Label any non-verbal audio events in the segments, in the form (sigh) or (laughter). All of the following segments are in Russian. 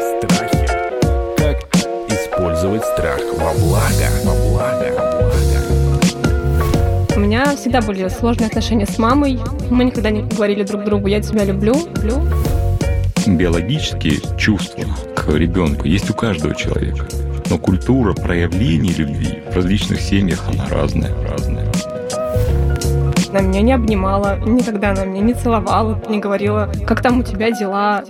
Страхи. Как использовать страх во благо? Во благо. У меня всегда были сложные отношения с мамой. Мы никогда не говорили друг другу «я тебя люблю». люблю. Биологические чувства к ребенку есть у каждого человека. Но культура проявления любви в различных семьях, она разная, разная. Она меня не обнимала, никогда она меня не целовала, не говорила «как там у тебя дела?».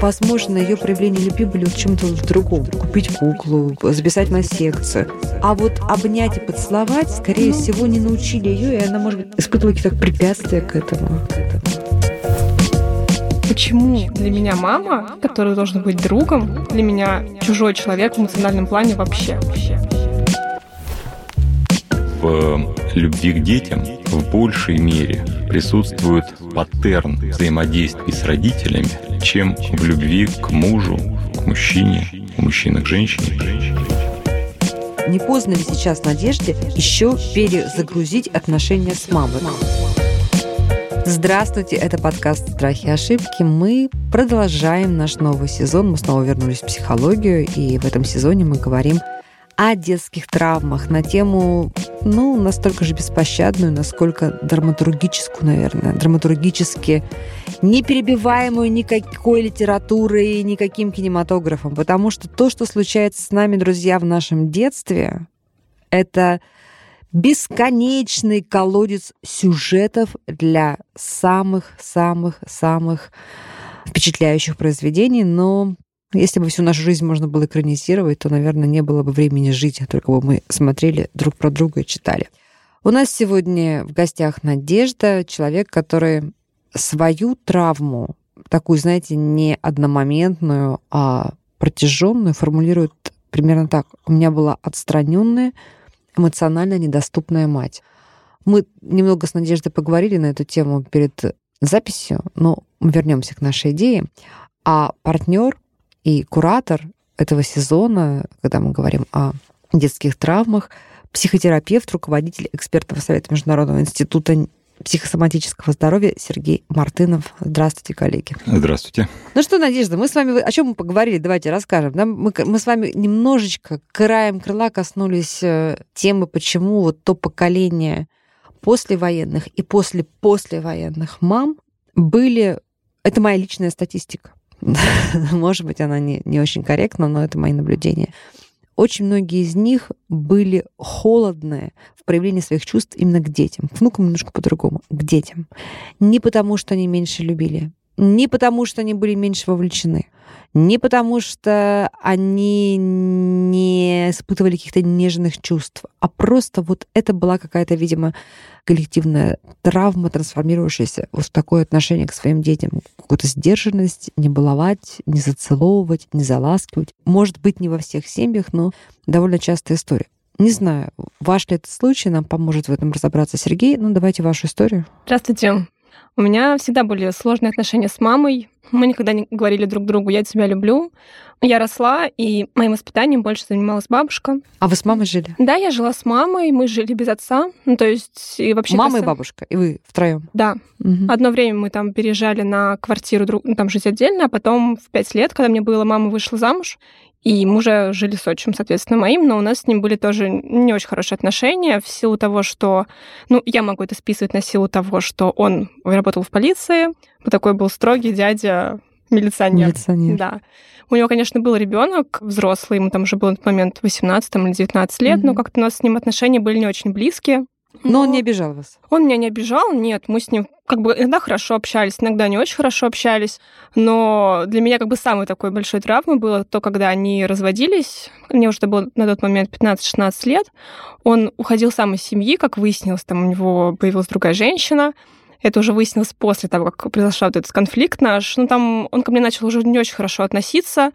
Возможно, ее проявление любви были в чем-то в другом. Купить куклу, записать на секцию. А вот обнять и поцеловать, скорее всего, не научили ее, и она, может быть, испытывала какие-то препятствия к этому. К этому. Почему для меня мама, которая должна быть другом, для меня чужой человек в эмоциональном плане вообще? В любви к детям в большей мере присутствует паттерн взаимодействий с родителями, чем в любви к мужу, к мужчине, у мужчины к женщине. Не поздно ли сейчас Надежде еще перезагрузить отношения с мамой? Здравствуйте, это подкаст «Страхи и ошибки». Мы продолжаем наш новый сезон. Мы снова вернулись в психологию, и в этом сезоне мы говорим о детских травмах на тему, ну, настолько же беспощадную, насколько драматургическую, наверное, драматургически неперебиваемую никакой литературой, никаким кинематографом. Потому что то, что случается с нами, друзья, в нашем детстве, это бесконечный колодец сюжетов для самых-самых-самых впечатляющих произведений, но если бы всю нашу жизнь можно было экранизировать, то, наверное, не было бы времени жить, а только бы мы смотрели друг про друга и читали. У нас сегодня в гостях Надежда, человек, который свою травму, такую, знаете, не одномоментную, а протяженную, формулирует примерно так. У меня была отстраненная, эмоционально недоступная мать. Мы немного с Надеждой поговорили на эту тему перед записью, но мы вернемся к нашей идее. А партнер и куратор этого сезона, когда мы говорим о детских травмах, психотерапевт, руководитель экспертного совета Международного института психосоматического здоровья Сергей Мартынов. Здравствуйте, коллеги. Здравствуйте. Ну что, Надежда, мы с вами о чем мы поговорили? Давайте расскажем. Да? Мы, мы с вами немножечко краем крыла коснулись э, темы, почему вот то поколение послевоенных и после послевоенных мам были... Это моя личная статистика. (laughs) Может быть, она не, не очень корректна, но это мои наблюдения. Очень многие из них были холодные в проявлении своих чувств именно к детям. К внукам немножко по-другому. К детям. Не потому, что они меньше любили, не потому, что они были меньше вовлечены, не потому, что они не испытывали каких-то нежных чувств, а просто вот это была какая-то, видимо, коллективная травма, трансформирующаяся вот в такое отношение к своим детям. Какую-то сдержанность, не баловать, не зацеловывать, не заласкивать. Может быть, не во всех семьях, но довольно частая история. Не знаю, ваш ли это случай, нам поможет в этом разобраться Сергей. Ну, давайте вашу историю. Здравствуйте. У меня всегда были сложные отношения с мамой. Мы никогда не говорили друг другу «я тебя люблю». Я росла, и моим воспитанием больше занималась бабушка. А вы с мамой жили? Да, я жила с мамой, мы жили без отца. Ну, то есть, и вообще... Мама и бабушка, и вы втроем. Да. Угу. Одно время мы там переезжали на квартиру, друг... ну, там жить отдельно, а потом в пять лет, когда мне было, мама вышла замуж, и мы уже жили с отчим, соответственно, моим, но у нас с ним были тоже не очень хорошие отношения в силу того, что... Ну, я могу это списывать на силу того, что он работал в полиции, такой был строгий дядя, милиционер. Милиционер. Да. У него, конечно, был ребенок взрослый, ему там уже было на тот момент 18 или 19 лет, mm-hmm. но как-то у нас с ним отношения были не очень близкие. Но, но он не обижал вас? Он меня не обижал, нет. Мы с ним как бы иногда хорошо общались, иногда не очень хорошо общались. Но для меня как бы самой такой большой травмой было то, когда они разводились. Мне уже было на тот момент 15-16 лет. Он уходил сам из семьи, как выяснилось, там у него появилась другая женщина. Это уже выяснилось после того, как произошел вот этот конфликт наш. Ну, там он ко мне начал уже не очень хорошо относиться.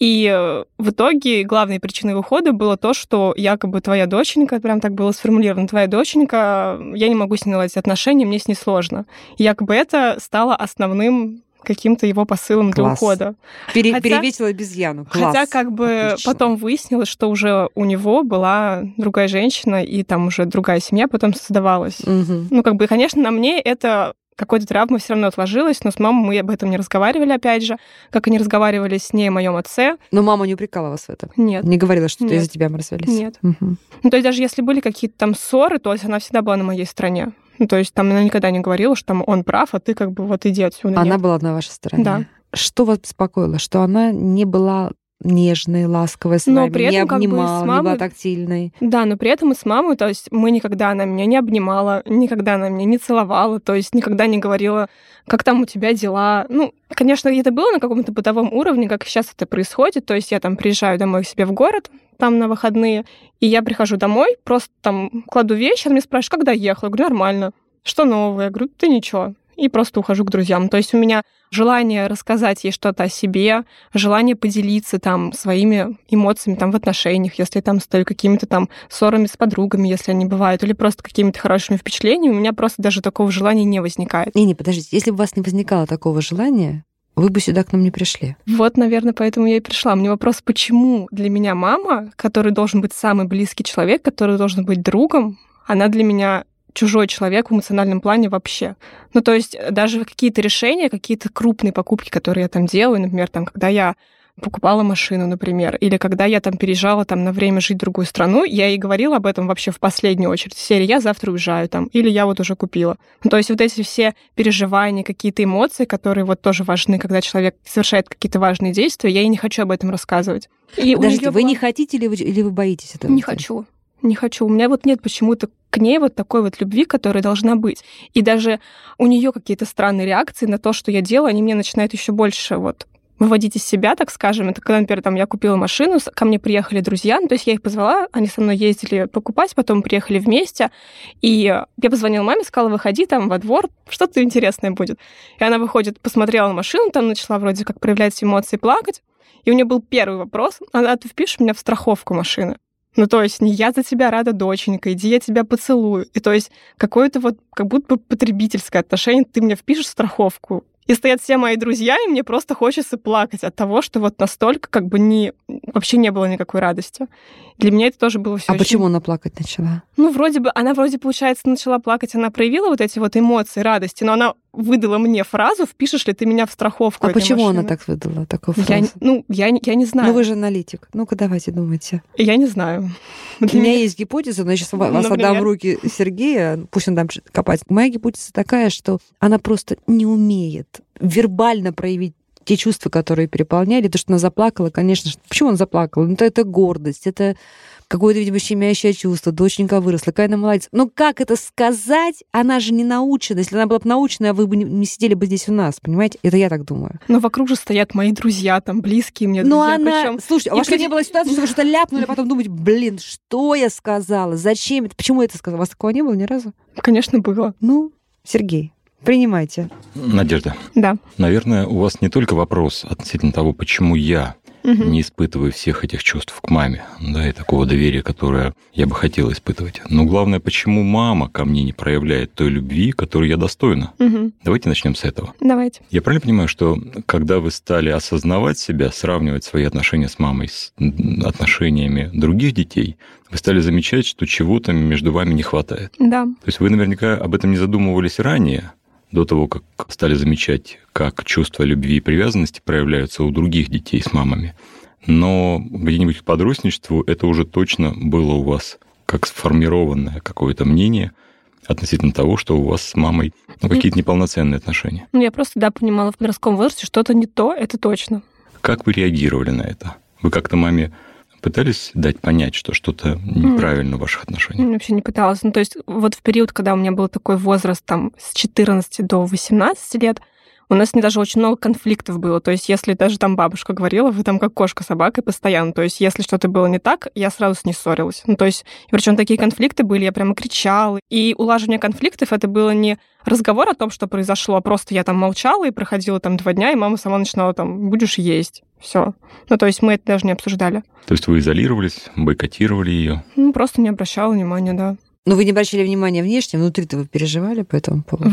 И э, в итоге главной причиной ухода было то, что якобы твоя доченька, прям так было сформулировано, твоя доченька, я не могу с ней наладить отношения, мне с ней сложно. И якобы это стало основным каким-то его посылом для Класс. ухода. Пере- Хотя- переветила обезьяну. Класс. Хотя как бы Отлично. потом выяснилось, что уже у него была другая женщина, и там уже другая семья потом создавалась. Мгм. Ну, как бы, конечно, на мне это какой-то травма все равно отложилась, но с мамой мы об этом не разговаривали, опять же, как и не разговаривали с ней о моем отце. Но мама не упрекала вас в этом? Нет. Не говорила, что из-за тебя мы развелись? Нет. Мгм. Ну, то есть даже если были какие-то там ссоры, то есть она всегда была на моей стороне. Ну, то есть там она никогда не говорила, что там он прав, а ты как бы вот иди отсюда. Она Нет. была на вашей стороне? Да. Что вас беспокоило? Что она не была нежной, ласковой с Но вами, при не этом как бы с обнимала, не была мамой- тактильной? Да, но при этом и с мамой, то есть мы никогда она меня не обнимала, никогда она меня не целовала, то есть никогда не говорила, как там у тебя дела. Ну, конечно, это было на каком-то бытовом уровне, как сейчас это происходит, то есть я там приезжаю домой к себе в город, там на выходные, и я прихожу домой, просто там кладу вещи, она меня спрашивает, когда ехала? Я говорю, нормально. Что новое? Я говорю, ты ничего. И просто ухожу к друзьям. То есть у меня желание рассказать ей что-то о себе, желание поделиться там своими эмоциями там в отношениях, если там стою какими-то там ссорами с подругами, если они бывают, или просто какими-то хорошими впечатлениями, у меня просто даже такого желания не возникает. Не-не, подождите, если бы у вас не возникало такого желания, вы бы сюда к нам не пришли. Вот, наверное, поэтому я и пришла. Мне вопрос, почему для меня мама, который должен быть самый близкий человек, который должен быть другом, она для меня чужой человек в эмоциональном плане вообще. Ну, то есть даже какие-то решения, какие-то крупные покупки, которые я там делаю, например, там, когда я покупала машину, например, или когда я там переезжала там на время жить в другую страну, я и говорила об этом вообще в последнюю очередь. В серии «Я завтра уезжаю» там, или «Я вот уже купила». Ну, то есть вот эти все переживания, какие-то эмоции, которые вот тоже важны, когда человек совершает какие-то важные действия, я и не хочу об этом рассказывать. И Подождите, неё вы была- не хотите или вы, или вы боитесь этого? не хочу. Не хочу. У меня вот нет почему-то к ней вот такой вот любви, которая должна быть. И даже у нее какие-то странные реакции на то, что я делаю, они меня начинают еще больше вот выводить из себя, так скажем. Это когда, например, там я купила машину, ко мне приехали друзья, ну, то есть я их позвала, они со мной ездили покупать, потом приехали вместе, и я позвонила маме, сказала, выходи там во двор, что-то интересное будет. И она выходит, посмотрела на машину, там начала вроде как проявлять эмоции, плакать, и у нее был первый вопрос, а ты впишешь меня в страховку машины? Ну, то есть не я за тебя рада, доченька, иди я тебя поцелую. И то есть какое-то вот как будто бы потребительское отношение, ты мне впишешь страховку. И стоят все мои друзья, и мне просто хочется плакать от того, что вот настолько как бы не, вообще не было никакой радости. Для меня это тоже было все А почему она плакать начала? Ну, вроде бы, она вроде, получается, начала плакать, она проявила вот эти вот эмоции, радости, но она выдала мне фразу, впишешь ли ты меня в страховку А почему она машины?» так выдала такую Я, фразу? не- ну, я, не- я не знаю. Ну вы же аналитик. Ну-ка давайте думайте. Я не знаю. У меня есть гипотеза, но я сейчас вас отдам Например? в руки Сергея, пусть он там копать. Моя гипотеза такая, что она просто не умеет вербально проявить те чувства, которые переполняли, то, что она заплакала, конечно же. Почему она заплакала? Ну, это, это гордость, это какое-то, видимо, щемящее чувство. Доченька выросла, какая она молодец. Но как это сказать? Она же не научена. Если она была бы научена, вы бы не, не сидели бы здесь у нас, понимаете? Это я так думаю. Но вокруг же стоят мои друзья, там, близкие мне Но друзья. она... причём- Слушайте, а у вас при- не было ситуации, что вы что-то ляпнули, а потом думать, блин, что я сказала? Зачем? Почему я это сказала? У вас такого не было ни разу? Конечно, было. Ну, Сергей, принимайте. Надежда, Да. наверное, у вас не только вопрос относительно того, почему я Мгм. не испытываю всех этих чувств к маме, да, и такого доверия, которое я бы хотел испытывать. Но главное, почему мама ко мне не проявляет той любви, которую я достойна. Мгм. Давайте начнем с этого. Давайте. Я правильно понимаю, что когда вы стали осознавать себя, сравнивать свои отношения с мамой с отношениями других детей, вы стали замечать, что чего-то между вами не хватает? Да. То есть вы наверняка об этом не задумывались ранее, до того, как стали замечать, как чувства любви и привязанности проявляются у других детей с мамами. Но где-нибудь к подростничеству это уже точно было у вас как сформированное какое-то мнение относительно того, что у вас с мамой ну, какие-то неполноценные отношения. Ну, я просто, да, понимала в подростковом возрасте, что-то не то, это точно. Как вы реагировали на это? Вы как-то маме пытались дать понять, что что-то неправильно в ваших отношениях? Вообще не пыталась. Ну, то есть вот в период, когда у меня был такой возраст там с 14 до 18 лет, у нас не даже очень много конфликтов было. То есть если даже там бабушка говорила, вы там как кошка с собакой постоянно. То есть если что-то было не так, я сразу с ней ссорилась. Ну, то есть, причем такие конфликты были, я прямо кричала. И улаживание конфликтов это было не разговор о том, что произошло, а просто я там молчала и проходила там два дня, и мама сама начинала там, будешь есть. Все. Ну, то есть мы это даже не обсуждали. То есть вы изолировались, бойкотировали ее? Ну, просто не обращала внимания, да. Ну, вы не обращали внимания внешне, внутри-то вы переживали по этому поводу?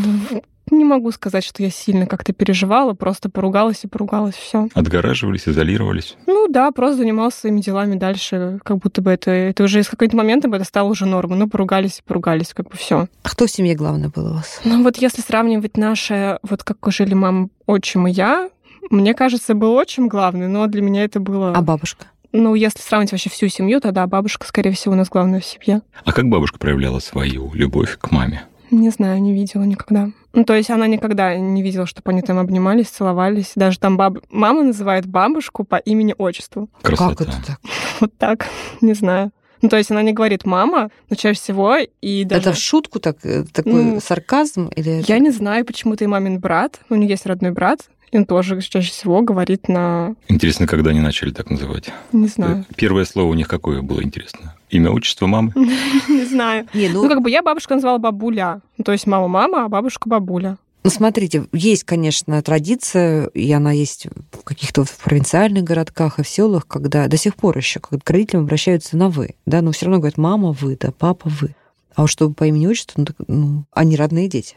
не могу сказать, что я сильно как-то переживала, просто поругалась и поругалась, все. Отгораживались, изолировались? Ну да, просто занималась своими делами дальше, как будто бы это, это уже из какого-то момента бы это стало уже нормой. Ну, поругались и поругались, как бы все. А кто в семье главный был у вас? Ну вот если сравнивать наше, вот как жили мама, отчим и я, мне кажется, был отчим главный, но для меня это было... А бабушка? Ну, если сравнить вообще всю семью, тогда бабушка, скорее всего, у нас главная в семье. А как бабушка проявляла свою любовь к маме? Не знаю, не видела никогда. Ну, то есть она никогда не видела, чтобы они там обнимались, целовались. Даже там баб... мама называет бабушку по имени-отчеству. Красота. Как это так? (laughs) Вот так, не знаю. Ну, то есть она не говорит «мама», но чаще всего и даже... Это в шутку так, э, такой Ну, сарказм? Или Я не знаю, почему-то и мамин брат, у нее есть родной брат, и он тоже чаще всего говорит на... Интересно, когда они начали так называть? Не знаю. Первое слово у них какое было интересно? Имя, отчество мамы? (laughs) Не знаю. Ну, Ну, как бы я бабушку назвала бабуля. Ну, То есть мама мама, а бабушка бабуля. ну, смотрите, есть, конечно, традиция, и она есть в каких-то провинциальных городках и в селах, когда до сих пор еще к родителям обращаются на «вы», да, но все равно говорят «мама вы», да, «папа вы». А вот чтобы по имени-отчеству, ну, так, ну, они родные дети.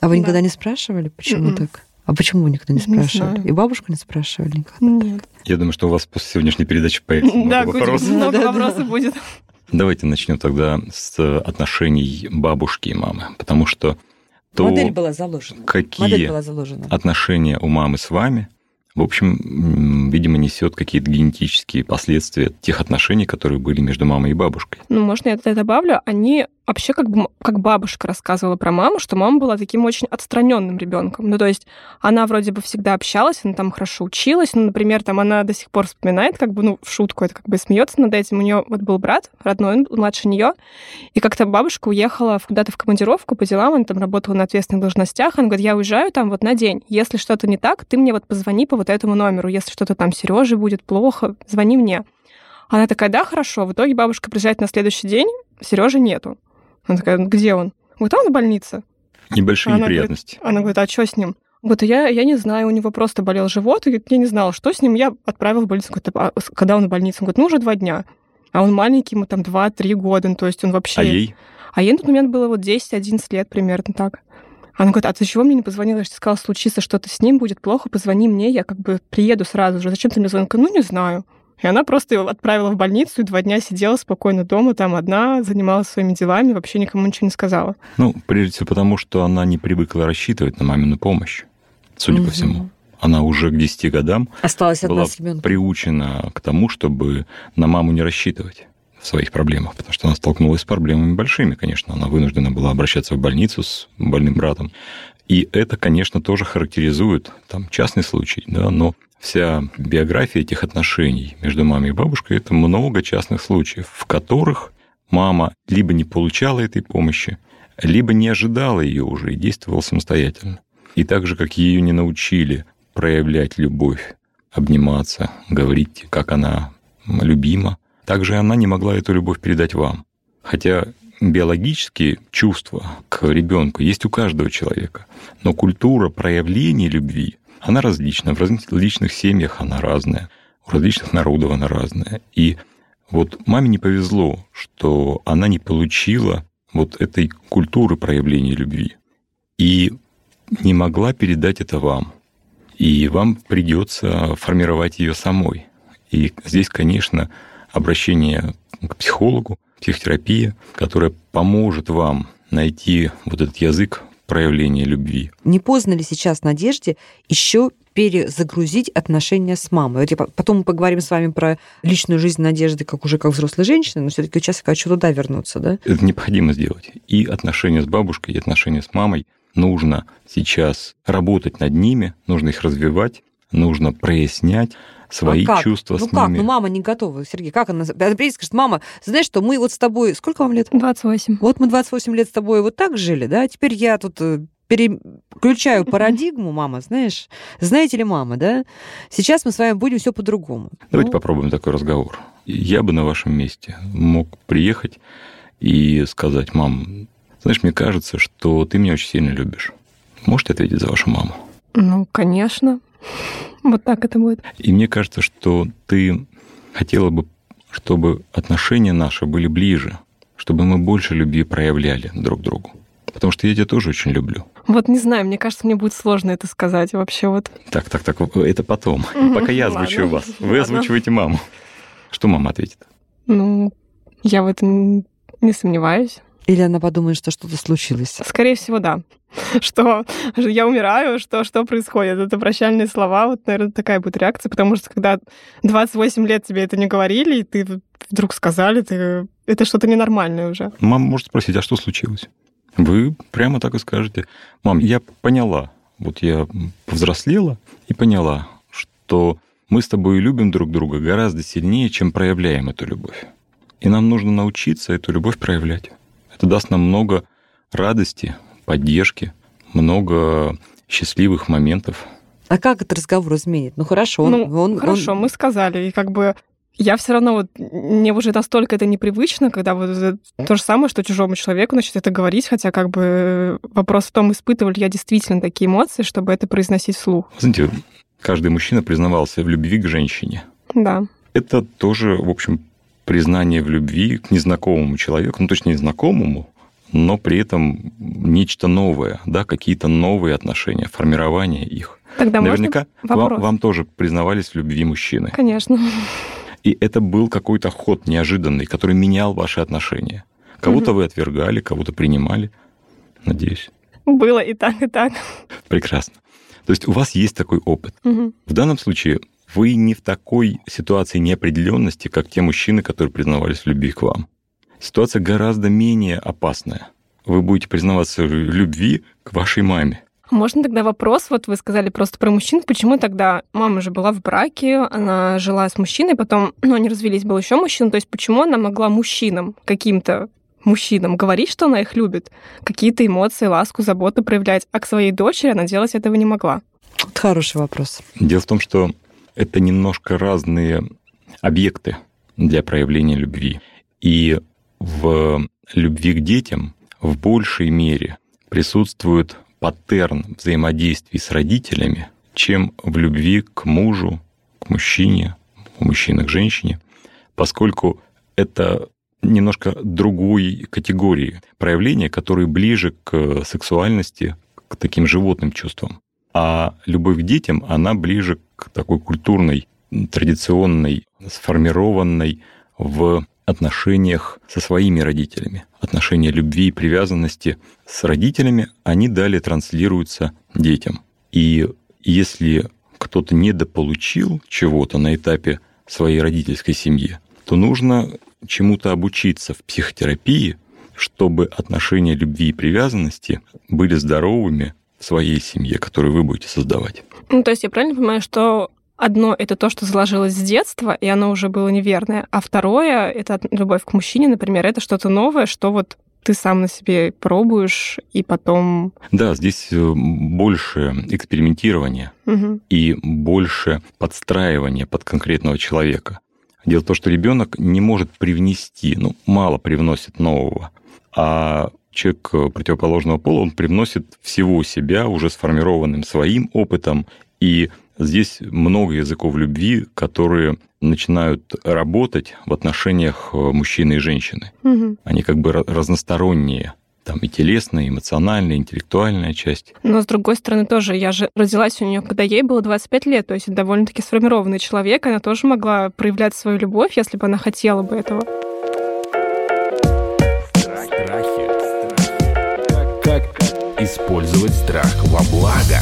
А вы Да. никогда не спрашивали, почему Мгм. так? А почему вы никогда не знаю. И бабушку не спрашивали никогда? Нет. Я думаю, что у вас после сегодняшней передачи появится много Да, вопросов. много Да, да, да. вопросов будет. Давайте начнем тогда с отношений бабушки и мамы, потому что то, Модель была заложена. Модель какие была заложена. отношения у мамы с вами, в общем, видимо, несет какие-то генетические последствия тех отношений, которые были между мамой и бабушкой. Ну, можно я это добавлю? Они вообще как бы, как бабушка рассказывала про маму, что мама была таким очень отстраненным ребенком. Ну, то есть она вроде бы всегда общалась, она там хорошо училась. Ну, например, там она до сих пор вспоминает, как бы, ну, в шутку это как бы смеется над этим. У нее вот был брат родной, он младше нее, и как-то бабушка уехала куда-то в командировку по делам, она там работала на ответственных должностях. Она говорит, я уезжаю там вот на день. Если что-то не так, ты мне вот позвони по вот этому номеру. Если что-то там Сереже будет плохо, звони мне. Она такая, да, хорошо. В итоге бабушка приезжает на следующий день, Сережи нету. Она такая, «Ну, где он? Говорит, а он в больнице. Небольшие Она неприятности. Она говорит, а что с ним? Говорит, «А я, я не знаю, у него просто болел живот, и говорит, я не знала, что с ним. Я отправила в больницу. Говорит, «А когда он в больнице? Он говорит, ну, уже два дня. А он маленький, ему там 2-3 года, ну, то есть он вообще... А ей? А ей на тот момент было вот 10-11 лет примерно так. Она говорит, а ты чего мне не позвонила? Я же сказала, случится что-то с ним, будет плохо, позвони мне, я как бы приеду сразу же. Зачем ты мне звонила? Ну, не знаю. И она просто его отправила в больницу и два дня сидела спокойно дома, там одна, занималась своими делами, вообще никому ничего не сказала. Ну, прежде всего потому, что она не привыкла рассчитывать на мамину помощь, судя Мгм. по всему. Она уже к 10 годам Осталась одна была с ребенком. приучена к тому, чтобы на маму не рассчитывать в своих проблемах, потому что она столкнулась с проблемами большими, конечно. Она вынуждена была обращаться в больницу с больным братом. И это, конечно, тоже характеризует там частный случай, да, но вся биография этих отношений между мамой и бабушкой – это много частных случаев, в которых мама либо не получала этой помощи, либо не ожидала ее уже и действовала самостоятельно. И так же, как ее не научили проявлять любовь, обниматься, говорить, как она любима, также она не могла эту любовь передать вам. Хотя биологические чувства к ребенку есть у каждого человека, но культура проявления любви, она различна. В различных семьях она разная, у различных народов она разная. И вот маме не повезло, что она не получила вот этой культуры проявления любви и не могла передать это вам. И вам придется формировать ее самой. И здесь, конечно, обращение к психологу, психотерапия, которая поможет вам найти вот этот язык проявления любви. Не поздно ли сейчас Надежде еще перезагрузить отношения с мамой? Вот я по- потом мы поговорим с вами про личную жизнь Надежды как уже как взрослой женщины, но все-таки сейчас я хочу туда вернуться, да? Это необходимо сделать. И отношения с бабушкой, и отношения с мамой нужно сейчас работать над ними, нужно их развивать, нужно прояснять свои а как? чувства ну с как? ними. Ну мама не готова, Сергей. Как она? Она приедет и скажет, мама, знаешь что, мы вот с тобой... Сколько вам лет? 28. Вот мы 28 лет с тобой вот так жили, да? Теперь я тут э, переключаю (laughs) парадигму, мама, знаешь. Знаете ли, мама, да? Сейчас мы с вами будем все по-другому. Давайте Ну, попробуем такой разговор. Я бы на вашем месте мог приехать и сказать, мам, знаешь, мне кажется, что ты меня очень сильно любишь. Можете ответить за вашу маму? Ну, конечно. Вот так это будет. И мне кажется, что ты хотела бы, чтобы отношения наши были ближе, чтобы мы больше любви проявляли друг другу. Потому что я тебя тоже очень люблю. Вот не знаю, мне кажется, мне будет сложно это сказать вообще вот. Так, так, так, это потом. Пока я озвучу Ладно. вас. Вы Ладно. озвучиваете маму. Что мама ответит? Ну, я в этом не сомневаюсь. Или она подумает, что что-то случилось? Скорее всего, да. (laughs) Что я умираю, что что происходит. Это прощальные слова. Вот, наверное, такая будет реакция, потому что когда 28 лет тебе это не говорили, и ты вдруг сказали, ты... это что-то ненормальное уже. Мама может спросить, а что случилось? Вы прямо так и скажете. Мам, я поняла. Вот я повзрослела и поняла, что мы с тобой любим друг друга гораздо сильнее, чем проявляем эту любовь. И нам нужно научиться эту любовь проявлять. Это даст нам много радости, поддержки, много счастливых моментов. А как этот разговор изменит? Ну хорошо, он, ну, он- хорошо, он- мы сказали, и как бы я все равно вот мне уже настолько это непривычно, когда вот то же самое, что чужому человеку начать это говорить, хотя как бы вопрос в том, испытывал ли я действительно такие эмоции, чтобы это произносить вслух. Знаете, каждый мужчина признавался в любви к женщине. Да. Это тоже, в общем, признание в любви к незнакомому человеку, ну, точнее, знакомому, но при этом нечто новое, да, какие-то новые отношения, формирование их. Тогда Наверняка вам, вам тоже признавались в любви мужчины. Конечно. И это был какой-то ход неожиданный, который менял ваши отношения. Кого-то вы отвергали, кого-то принимали. Надеюсь. Было и так, и так. Прекрасно. То есть у вас есть такой опыт. Мгм. В данном случае вы не в такой ситуации неопределенности, как те мужчины, которые признавались в любви к вам. Ситуация гораздо менее опасная. Вы будете признаваться в любви к вашей маме. Можно тогда вопрос, вот вы сказали просто про мужчин, почему тогда мама же была в браке, она жила с мужчиной, потом, ну, они развелись, был еще мужчина, то есть почему она могла мужчинам, каким-то мужчинам говорить, что она их любит, какие-то эмоции, ласку, заботу проявлять, а к своей дочери она делать этого не могла. Это хороший вопрос. Дело в том, что это немножко разные объекты для проявления любви. И в любви к детям в большей мере присутствует паттерн взаимодействий с родителями, чем в любви к мужу, к мужчине, у мужчины к женщине, поскольку это немножко другой категории проявления, которые ближе к сексуальности, к таким животным чувствам. А любовь к детям, она ближе к такой культурной, традиционной, сформированной в отношениях со своими родителями. Отношения любви и привязанности с родителями, они далее транслируются детям. И если кто-то недополучил чего-то на этапе своей родительской семьи, то нужно чему-то обучиться в психотерапии, чтобы отношения любви и привязанности были здоровыми своей семье, которую вы будете создавать. Ну, то есть я правильно понимаю, что одно это то, что заложилось с детства, и оно уже было неверное, а второе это любовь к мужчине, например, это что-то новое, что вот ты сам на себе пробуешь, и потом... Да, здесь э, больше экспериментирования Мгм. и больше подстраивания под конкретного человека. Дело в том, что ребенок не может привнести, ну, мало привносит нового, а человек э, противоположного пола, он привносит всего себя уже сформированным своим опытом, и здесь много языков любви, которые начинают работать в отношениях э, мужчины и женщины. Мгм. Они как бы разносторонние. Там и телесная, и эмоциональная, и интеллектуальная часть. Но, с другой стороны, тоже, я же родилась у нее, когда ей было 25 лет, то есть довольно-таки сформированный человек, она тоже могла проявлять свою любовь, если бы она хотела бы этого. Использовать страх во благо?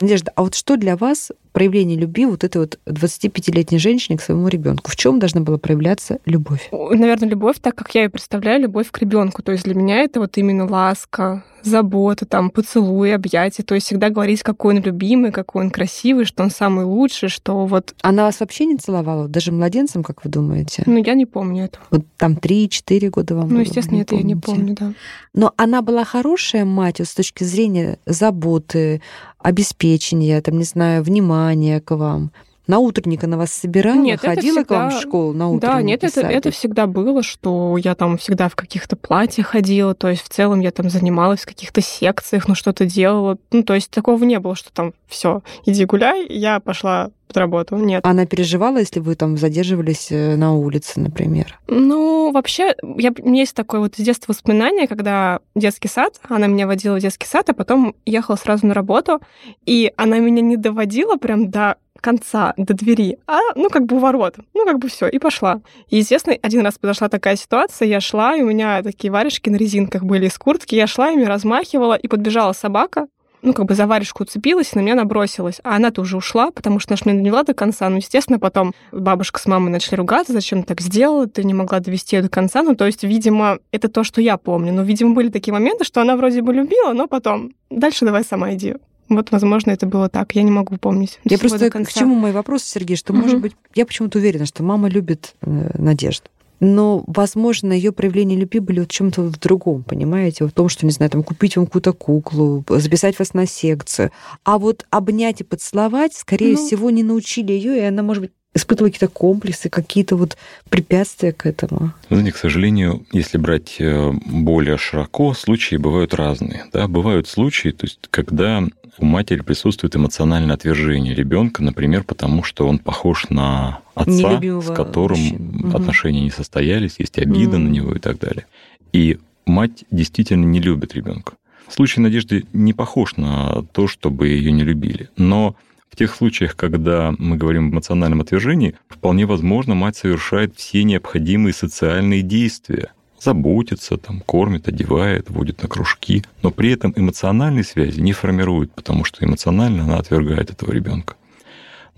Надежда, а вот что для вас проявление любви вот этой вот 25-летней женщине к своему ребенку? В чем должна была проявляться любовь? Наверное, любовь, так как я ее представляю, любовь к ребенку. То есть для меня это вот именно ласка, забота, там, поцелуй, объятия. То есть всегда говорить, какой он любимый, какой он красивый, что он самый лучший, что вот... Она вас вообще не целовала, даже младенцем, как вы думаете? Ну, я не помню этого. Вот там 3-4 года вам Ну, было, естественно, это я не помните? помню, да. Но она была хорошая мать вот с точки зрения заботы, обеспечения, там, не знаю, внимания к вам. На утренника на вас собирала? Нет, ходила к вам в всегда- школу на утренник? Да, нет, это, это всегда было, что я там всегда в каких-то платьях ходила, то есть в целом я там занималась в каких-то секциях, ну что-то делала. Ну, то есть такого не было, что там все, иди гуляй, я пошла под работу. Нет. Она переживала, если вы там задерживались э, на улице, например? Ну, вообще, я, у меня есть такое вот с детства воспоминание, когда детский сад, она меня водила в детский сад, а потом ехала сразу на работу, и она меня не доводила прям до конца, до двери, а, ну, как бы у ворот. Ну, как бы все, и пошла. И, естественно, один раз подошла такая ситуация, я шла, и у меня такие варежки на резинках были из куртки, я шла ими, размахивала, и подбежала собака, ну, как бы за варежку уцепилась и на меня набросилась. А она-то уже ушла, потому что наш меня довела до конца. Ну, естественно, потом бабушка с мамой начали ругаться, зачем ты так сделала, ты не могла довести ее до конца. Ну, то есть, видимо, это то, что я помню. Но, видимо, были такие моменты, что она вроде бы любила, но потом дальше давай сама иди. Вот, возможно, это было так. Я не могу помнить. Я просто к чему мой вопрос, Сергей, что, Мгм. может быть, я почему-то уверена, что мама любит э, Надежду. Но, возможно, ее проявления любви были вот в чем-то в другом, понимаете? В том, что, не знаю, там, купить вам какую-то куклу, записать вас на секцию. А вот обнять и поцеловать, скорее Ну. всего, не научили ее, и она, может быть, испытывала какие-то комплексы, какие-то вот препятствия к этому. Знаете, к сожалению, если брать э, более широко, случаи бывают разные. Да? Бывают случаи, то есть, когда у матери присутствует эмоциональное отвержение ребенка, например, потому что он похож на отца, с которым мужчину. Мгм. отношения не состоялись, есть обида на Мгм. него и так далее. И мать действительно не любит ребенка. Случай Надежды не похож на то, чтобы ее не любили. Но в тех случаях, когда мы говорим об эмоциональном отвержении, вполне возможно, мать совершает все необходимые социальные действия. Заботится, там, кормит, одевает, водит на кружки, но при этом эмоциональной связи не формирует, потому что эмоционально она отвергает этого ребенка.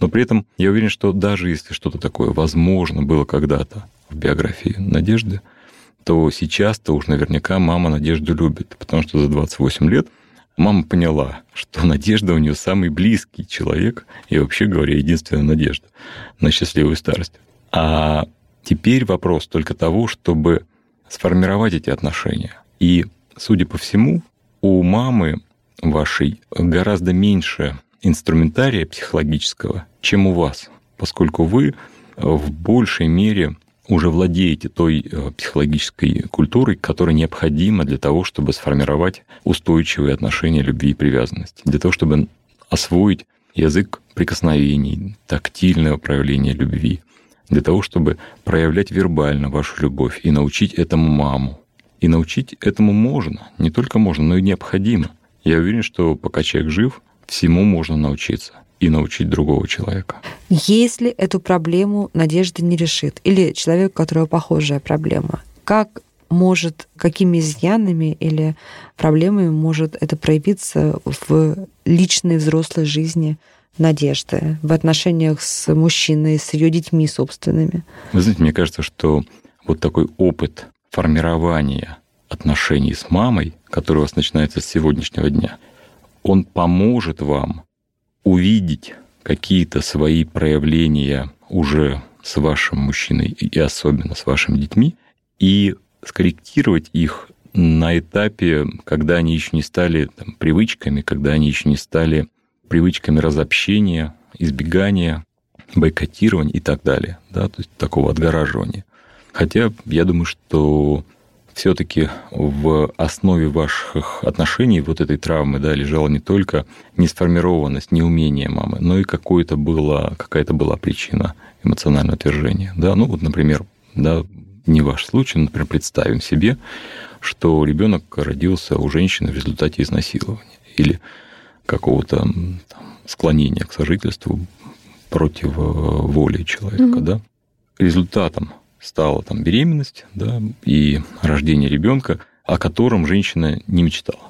Но при этом я уверен, что даже если что-то такое возможно было когда-то в биографии Надежды, то сейчас-то уж наверняка мама Надежду любит, потому что за 28 лет мама поняла, что (laughs) Надежда у нее самый близкий человек и, вообще говоря, единственная надежда на счастливую старость. А теперь вопрос только того, чтобы сформировать эти отношения. И, судя по всему, у мамы вашей гораздо меньше инструментария психологического, чем у вас, поскольку вы в большей мере уже владеете той э, психологической культурой, которая необходима для того, чтобы сформировать устойчивые отношения любви и привязанности, для того, чтобы освоить язык прикосновений, тактильного проявления любви, для того, чтобы проявлять вербально вашу любовь и научить этому маму. И научить этому можно, не только можно, но и необходимо. Я уверен, что пока человек жив, всему можно научиться и научить другого человека. Если эту проблему Надежда не решит, или человек, у которого похожая проблема, как может, какими изъянами или проблемами может это проявиться в личной взрослой жизни Надежды, в отношениях с мужчиной, с ее детьми собственными? Вы знаете, мне кажется, что вот такой опыт формирования отношений с мамой, который у вас начинается с сегодняшнего дня, он поможет вам увидеть какие-то свои проявления уже с вашим мужчиной и особенно с вашими детьми и скорректировать их на этапе, когда они еще не стали там, привычками, когда они еще не стали привычками разобщения, избегания, бойкотирования и так далее, да, то есть такого отгораживания. Хотя я думаю, что все-таки в основе ваших отношений вот этой травмы да, лежала не только несформированность, неумение мамы, но и какое-то было, какая-то была причина эмоционального отвержения. Да? Ну вот, например, да, не ваш случай, например, представим себе, что ребенок родился у женщины в результате изнасилования или какого-то там, склонения к сожительству против э, воли человека, Мгм. да. Результатом стала там беременность, да, и рождение ребенка, о котором женщина не мечтала,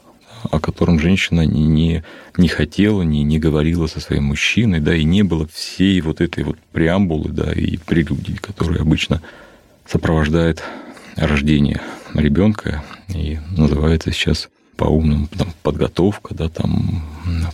о котором женщина не, не, не хотела, не, не говорила со своим мужчиной, да, и не было всей вот этой вот преамбулы, да, и прелюдии, которые обычно сопровождает рождение ребенка и называется сейчас по-умному там, подготовка, да, там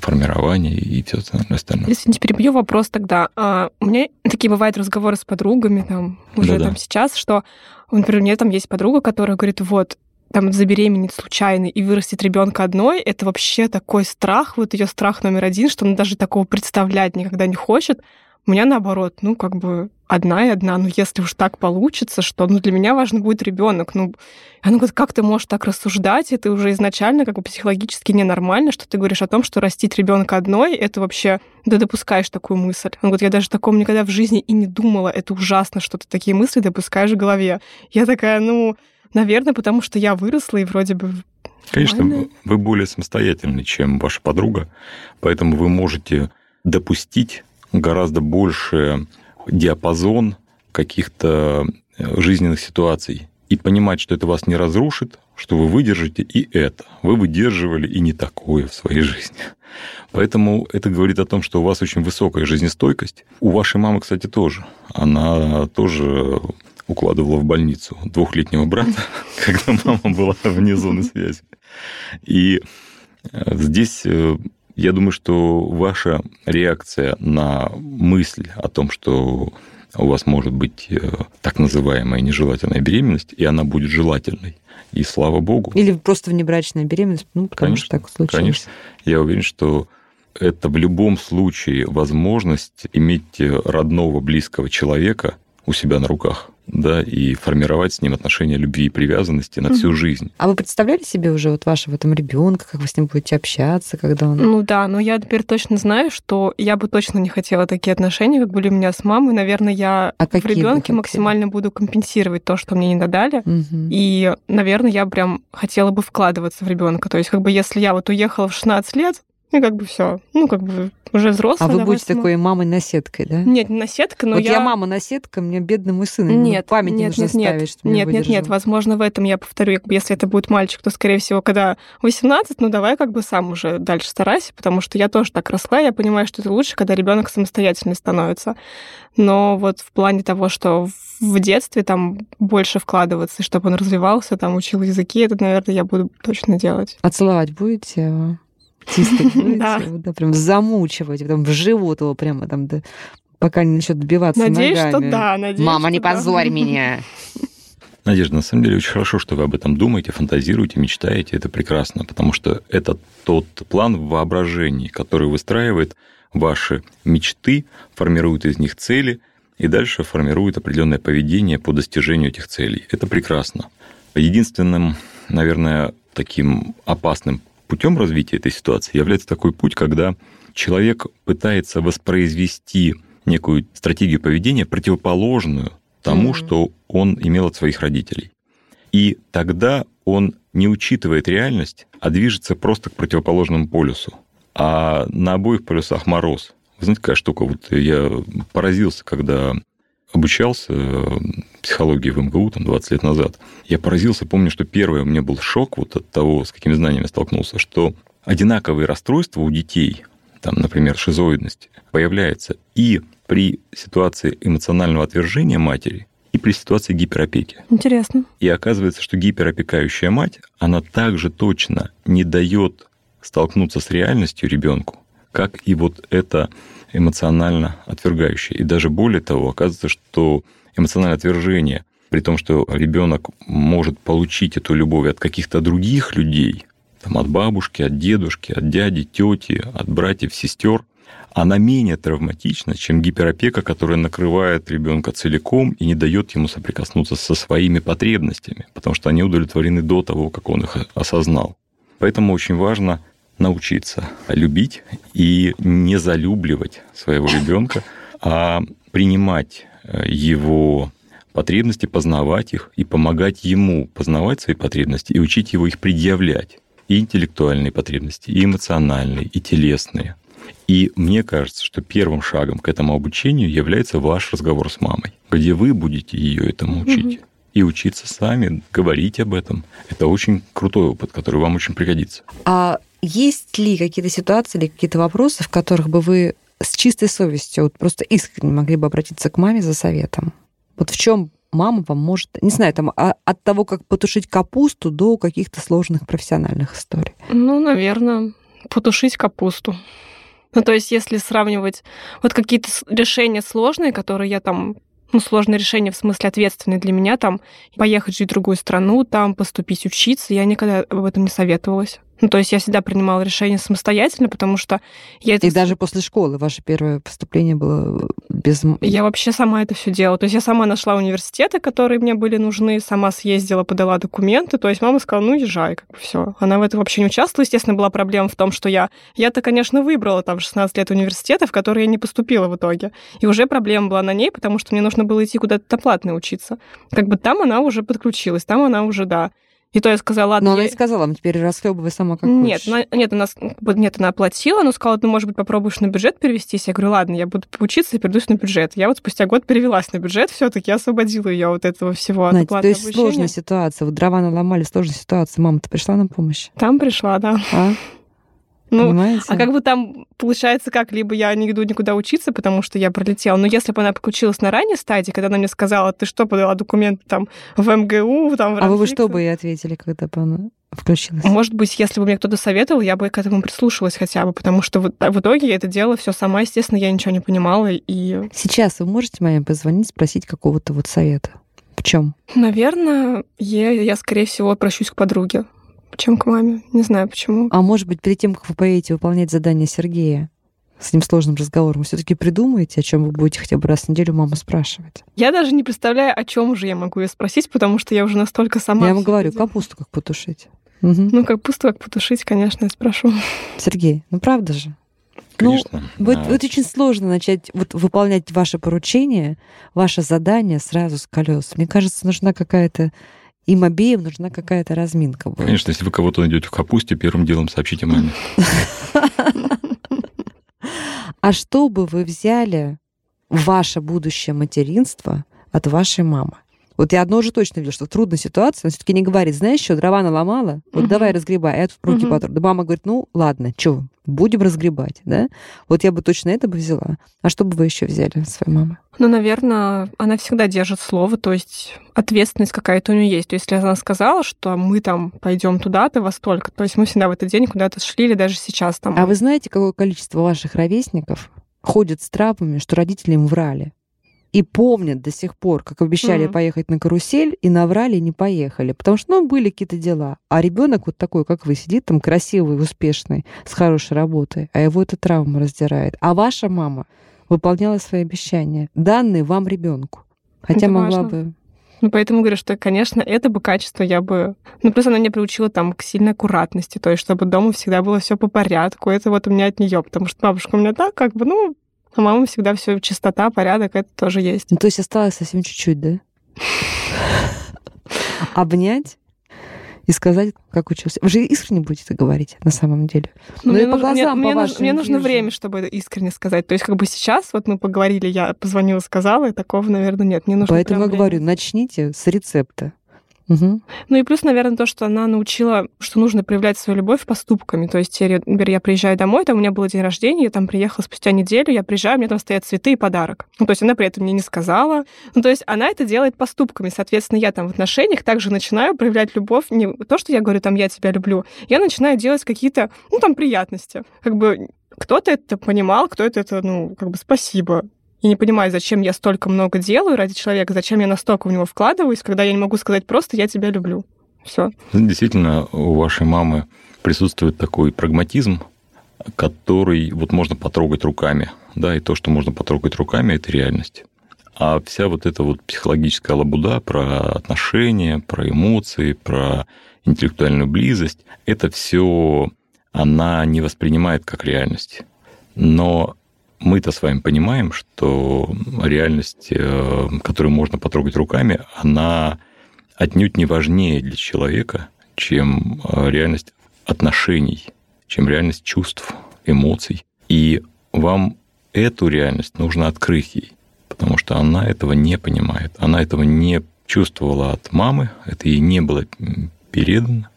формирование и все остальное. Если не перебью вопрос тогда. А, у меня такие бывают разговоры с подругами, там, уже Да-да. там сейчас, что, например, у меня там есть подруга, которая говорит, вот, там забеременеть случайно и вырастет ребенка одной, это вообще такой страх, вот ее страх номер один, что она даже такого представлять никогда не хочет. У меня наоборот, ну, как бы одна и одна. Ну, если уж так получится, что ну, для меня важно будет ребенок. Ну, она говорит, как ты можешь так рассуждать? Это уже изначально как бы психологически ненормально, что ты говоришь о том, что растить ребенка одной, это вообще ты допускаешь такую мысль. Он говорит, я даже таком никогда в жизни и не думала. Это ужасно, что ты такие мысли допускаешь в голове. Я такая, ну, наверное, потому что я выросла и вроде бы Конечно, Нормально. вы более самостоятельны, чем ваша подруга, поэтому вы можете допустить гораздо больше диапазон каких-то э, жизненных ситуаций и понимать, что это вас не разрушит, что вы выдержите и это. Вы выдерживали и не такое в своей жизни. Поэтому это говорит о том, что у вас очень высокая жизнестойкость. У вашей мамы, кстати, тоже. Она тоже укладывала в больницу двухлетнего брата, (laughs) когда мама была вне зоны связи. И э, здесь э, я думаю, что ваша реакция на мысль о том, что у вас может быть э, так называемая нежелательная беременность, и она будет желательной. И слава богу. Или просто внебрачная беременность, ну, потому конечно, что так случилось. Конечно. Я уверен, что это в любом случае возможность иметь родного, близкого человека у себя на руках да, и формировать с ним отношения любви и привязанности на всю жизнь. А вы представляли себе уже вот вашего там ребенка, как вы с ним будете общаться, когда он... Ну да, но я теперь точно знаю, что я бы точно не хотела такие отношения, как были у меня с мамой. Наверное, я а в ребенке максимально буду компенсировать то, что мне не додали. Угу. И, наверное, я прям хотела бы вкладываться в ребенка. То есть, как бы, если я вот уехала в 16 лет, и как бы все. Ну, как бы уже взрослая. А вы будете сама. такой мамой-наседкой, да? Нет, не наседка, но вот я... я мама-наседка, мне бедный мой сын. Нет, память нет, нужно нет, ставить, что Нет, нет, нет, возможно, в этом я повторю, как бы, если это будет мальчик, то, скорее всего, когда 18, ну, давай как бы сам уже дальше старайся, потому что я тоже так росла, я понимаю, что это лучше, когда ребенок самостоятельный становится. Но вот в плане того, что в детстве там больше вкладываться, чтобы он развивался, там учил языки, это, наверное, я буду точно делать. А целовать будете? Тискать (laughs) будете, да. прям замучивать, потом в живот его прямо там, пока не начнет добиваться Надеюсь, ногами. что да, надеюсь, Мама, не позорь (laughs) меня. Надежда, на самом деле очень хорошо, что вы об этом думаете, фантазируете, мечтаете. Это прекрасно, потому что это тот план в воображении, который выстраивает ваши мечты, формирует из них цели и дальше формирует определенное поведение по достижению этих целей. Это прекрасно. Единственным, наверное, таким опасным путем развития этой ситуации является такой путь, когда человек пытается воспроизвести некую стратегию поведения, противоположную тому, mm-hmm. что он имел от своих родителей. И тогда он не учитывает реальность, а движется просто к противоположному полюсу. А на обоих полюсах мороз. Вы знаете, какая штука? Вот я поразился, когда обучался э, психологии в МГУ там 20 лет назад, я поразился, помню, что первое у меня был шок вот от того, с какими знаниями столкнулся, что одинаковые расстройства у детей, там, например, шизоидность, появляется и при ситуации эмоционального отвержения матери, и при ситуации гиперопеки. Интересно. И оказывается, что гиперопекающая мать, она также точно не дает столкнуться с реальностью ребенку, как и вот это эмоционально отвергающее. И даже более того, оказывается, что эмоциональное отвержение, при том, что ребенок может получить эту любовь от каких-то других людей, там, от бабушки, от дедушки, от дяди, тети, от братьев, сестер, она менее травматична, чем гиперопека, которая накрывает ребенка целиком и не дает ему соприкоснуться со своими потребностями, потому что они удовлетворены до того, как он их осознал. Поэтому очень важно научиться любить и не залюбливать своего ребенка, а принимать э, его потребности, познавать их и помогать ему познавать свои потребности и учить его их предъявлять. И интеллектуальные потребности, и эмоциональные, и телесные. И мне кажется, что первым шагом к этому обучению является ваш разговор с мамой, где вы будете ее этому учить. Угу. И учиться сами, говорить об этом. Это очень крутой опыт, который вам очень пригодится. А есть ли какие-то ситуации или какие-то вопросы, в которых бы вы с чистой совестью, вот просто искренне могли бы обратиться к маме за советом? Вот в чем мама вам может, не знаю, там а, от того, как потушить капусту до каких-то сложных профессиональных историй? Ну, наверное, потушить капусту. Ну, то есть, если сравнивать вот какие-то решения сложные, которые я там ну, сложное решение в смысле ответственное для меня, там, поехать жить в другую страну, там, поступить учиться, я никогда об этом не советовалась. Ну, то есть я всегда принимала решение самостоятельно, потому что я это... И даже после школы ваше первое поступление было без... Я вообще сама это все делала. То есть я сама нашла университеты, которые мне были нужны, сама съездила, подала документы. То есть мама сказала, ну, езжай, как бы все. Она в этом вообще не участвовала. Естественно, была проблема в том, что я... Я-то, конечно, выбрала там 16 лет университета, в которые я не поступила в итоге. И уже проблема была на ней, потому что мне нужно было идти куда-то платно учиться. Как бы там она уже подключилась, там она уже, да, и то я сказала, ладно. Но она я... и сказала, вам теперь расхлебывай сама как нет, хочешь. Она, нет, она, нет, она оплатила, но сказала, ну, может быть, попробуешь на бюджет перевестись. Я говорю, ладно, я буду учиться и перейдусь на бюджет. Я вот спустя год перевелась на бюджет, все таки освободила ее от этого всего. Знаете, от то есть обучения. сложная ситуация. Вот дрова наломали, сложная ситуация. Мама-то пришла на помощь? Там пришла, да. А? Ну, Понимаете? а как бы там получается как? Либо я не иду никуда учиться, потому что я пролетела. Но если бы она подключилась на ранней стадии, когда она мне сказала, ты что, подала документы там в МГУ, там в А вы бы Ранфикс?» что бы ей ответили, когда бы она включилась? Может быть, если бы мне кто-то советовал, я бы к этому прислушалась хотя бы, потому что в, в итоге я это делала все сама, естественно, я ничего не понимала. И, Сейчас вы можете маме позвонить, спросить какого-то вот совета? В чем? наверное, я, я скорее всего, обращусь к подруге, чем к маме. Не знаю почему. А может быть, перед тем, как вы поедете выполнять задание Сергея, с ним сложным разговором, вы все-таки придумаете, о чем вы будете хотя бы раз в неделю маму спрашивать? Я даже не представляю, о чем же я могу ее спросить, потому что я уже настолько сама. я вам говорю, делаю. капусту как потушить. Мгм. Ну, капусту как потушить, конечно, я спрошу. Сергей, ну правда же? Конечно. Вот, А, вот очень сложно начать вот, выполнять ваше поручение, ваше задание сразу с колес. Мне кажется, нужна какая-то им обеим нужна какая-то разминка. будет. Конечно, если вы кого-то найдете в капусте, первым делом сообщите маме. А что бы вы взяли ваше будущее материнство от вашей мамы? Вот я одно уже точно видела, что в трудной ситуации она все-таки не говорит, знаешь что, дрова наломала, вот Мгм. давай разгребай, а я тут руки Мгм. потру. Да мама говорит, ну ладно, что, будем разгребать, да? Вот я бы точно это бы взяла. А что бы вы еще взяли своей мамы? Ну, наверное, она всегда держит слово, то есть ответственность какая-то у нее есть. То есть, если она сказала, что мы там пойдем туда-то во столько, то есть мы всегда в этот день куда-то шли, или даже сейчас там. А вы знаете, какое количество ваших ровесников ходит с травмами, что родители им врали? И помнят до сих пор, как обещали Мгм. поехать на карусель, и наврали, и не поехали. Потому что, ну, были какие-то дела. А ребенок вот такой, как вы, сидит там красивый, успешный, с хорошей работой, а его эта травма раздирает. А ваша мама выполняла свои обещания, данные вам ребенку. Хотя Это могла важно. бы... Ну, поэтому говорю, что, конечно, это бы качество я бы... Ну, плюс она меня приучила там к сильной аккуратности, то есть чтобы дома всегда было все по порядку. Это вот у меня от нее, потому что бабушка у меня так, как бы, ну, а мама всегда все чистота, порядок, это тоже есть. Ну, то есть осталось совсем чуть-чуть, да? (laughs) Обнять и сказать, как учился. Вы же искренне будете это говорить на самом деле. Ну, мне нужно- глазам, мне, по нужно- мне нужно время, чтобы это искренне сказать. То есть, как бы сейчас, вот мы поговорили, я позвонила, сказала, и такого, наверное, нет. Мне нужно Поэтому я прям говорю, время. начните с рецепта. Мгм. Ну и плюс, наверное, то, что она научила, что нужно проявлять свою любовь поступками. То есть, я, например, я приезжаю домой, там у меня был день рождения, я там приехала спустя неделю, я приезжаю, у меня там стоят цветы и подарок. Ну, то есть она при этом мне не сказала. Ну, то есть она это делает поступками. Соответственно, я там в отношениях также начинаю проявлять любовь. Не то, что я говорю, там, я тебя люблю. Я начинаю делать какие-то, ну, там, приятности. Как бы кто-то это понимал, кто-то это, ну, как бы спасибо. И не понимаю, зачем я столько много делаю ради человека, зачем я настолько в него вкладываюсь, когда я не могу сказать просто «я тебя люблю». Все. Действительно, у вашей мамы присутствует такой прагматизм, который вот можно потрогать руками. Да, и то, что можно потрогать руками, это реальность. А вся вот эта вот психологическая лабуда про отношения, про эмоции, про интеллектуальную близость, это все она не воспринимает как реальность. Но мы-то с вами понимаем, что реальность, э, которую можно потрогать руками, она отнюдь не важнее для человека, чем э, реальность отношений, чем реальность чувств, эмоций. И вам эту реальность нужно открыть ей, потому что она этого не понимает. Она этого не чувствовала от мамы, это ей не было передано,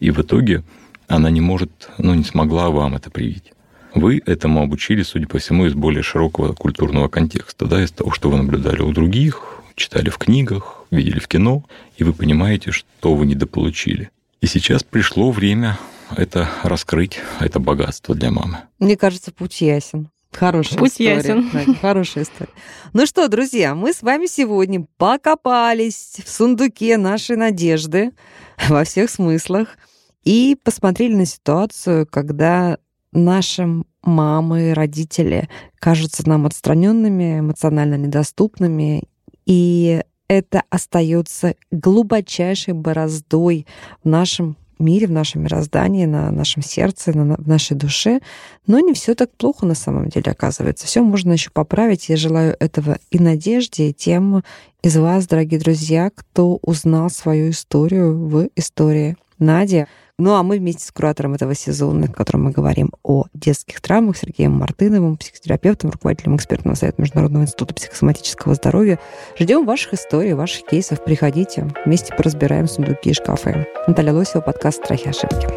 и в итоге она не может, ну, не смогла вам это привить. Вы этому обучились, судя по всему, из более широкого культурного контекста, да, из того, что вы наблюдали у других, читали в книгах, видели в кино, и вы понимаете, что вы недополучили. И сейчас пришло время это раскрыть, это богатство для мамы. Мне кажется, путь ясен. Хорошая Путь история. ясен. Да, хорошая история. Ну что, друзья, мы с вами сегодня покопались в сундуке нашей надежды (laughs) во всех смыслах и посмотрели на ситуацию, когда нашим мамы, родители кажутся нам отстраненными, эмоционально недоступными, и это остается глубочайшей бороздой в нашем мире, в нашем мироздании, на нашем сердце, на, в нашей душе. Но не все так плохо на самом деле оказывается. Все можно еще поправить. Я желаю этого и Надежде, и тем из вас, дорогие друзья, кто узнал свою историю в истории Надя. Ну а мы вместе с куратором этого сезона, в котором мы говорим о детских травмах, Сергеем Мартыновым, психотерапевтом, руководителем экспертного совета Международного института психосоматического здоровья. Ждем ваших историй, ваших кейсов. Приходите, вместе поразбираем сундуки и шкафы. Наталья Лосева, подкаст «Страхи ошибки».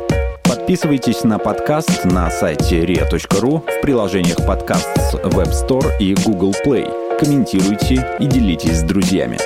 Подписывайтесь на подкаст на сайте ria.ru в приложениях подкаст с Web Store и Google Play. Комментируйте и делитесь с друзьями.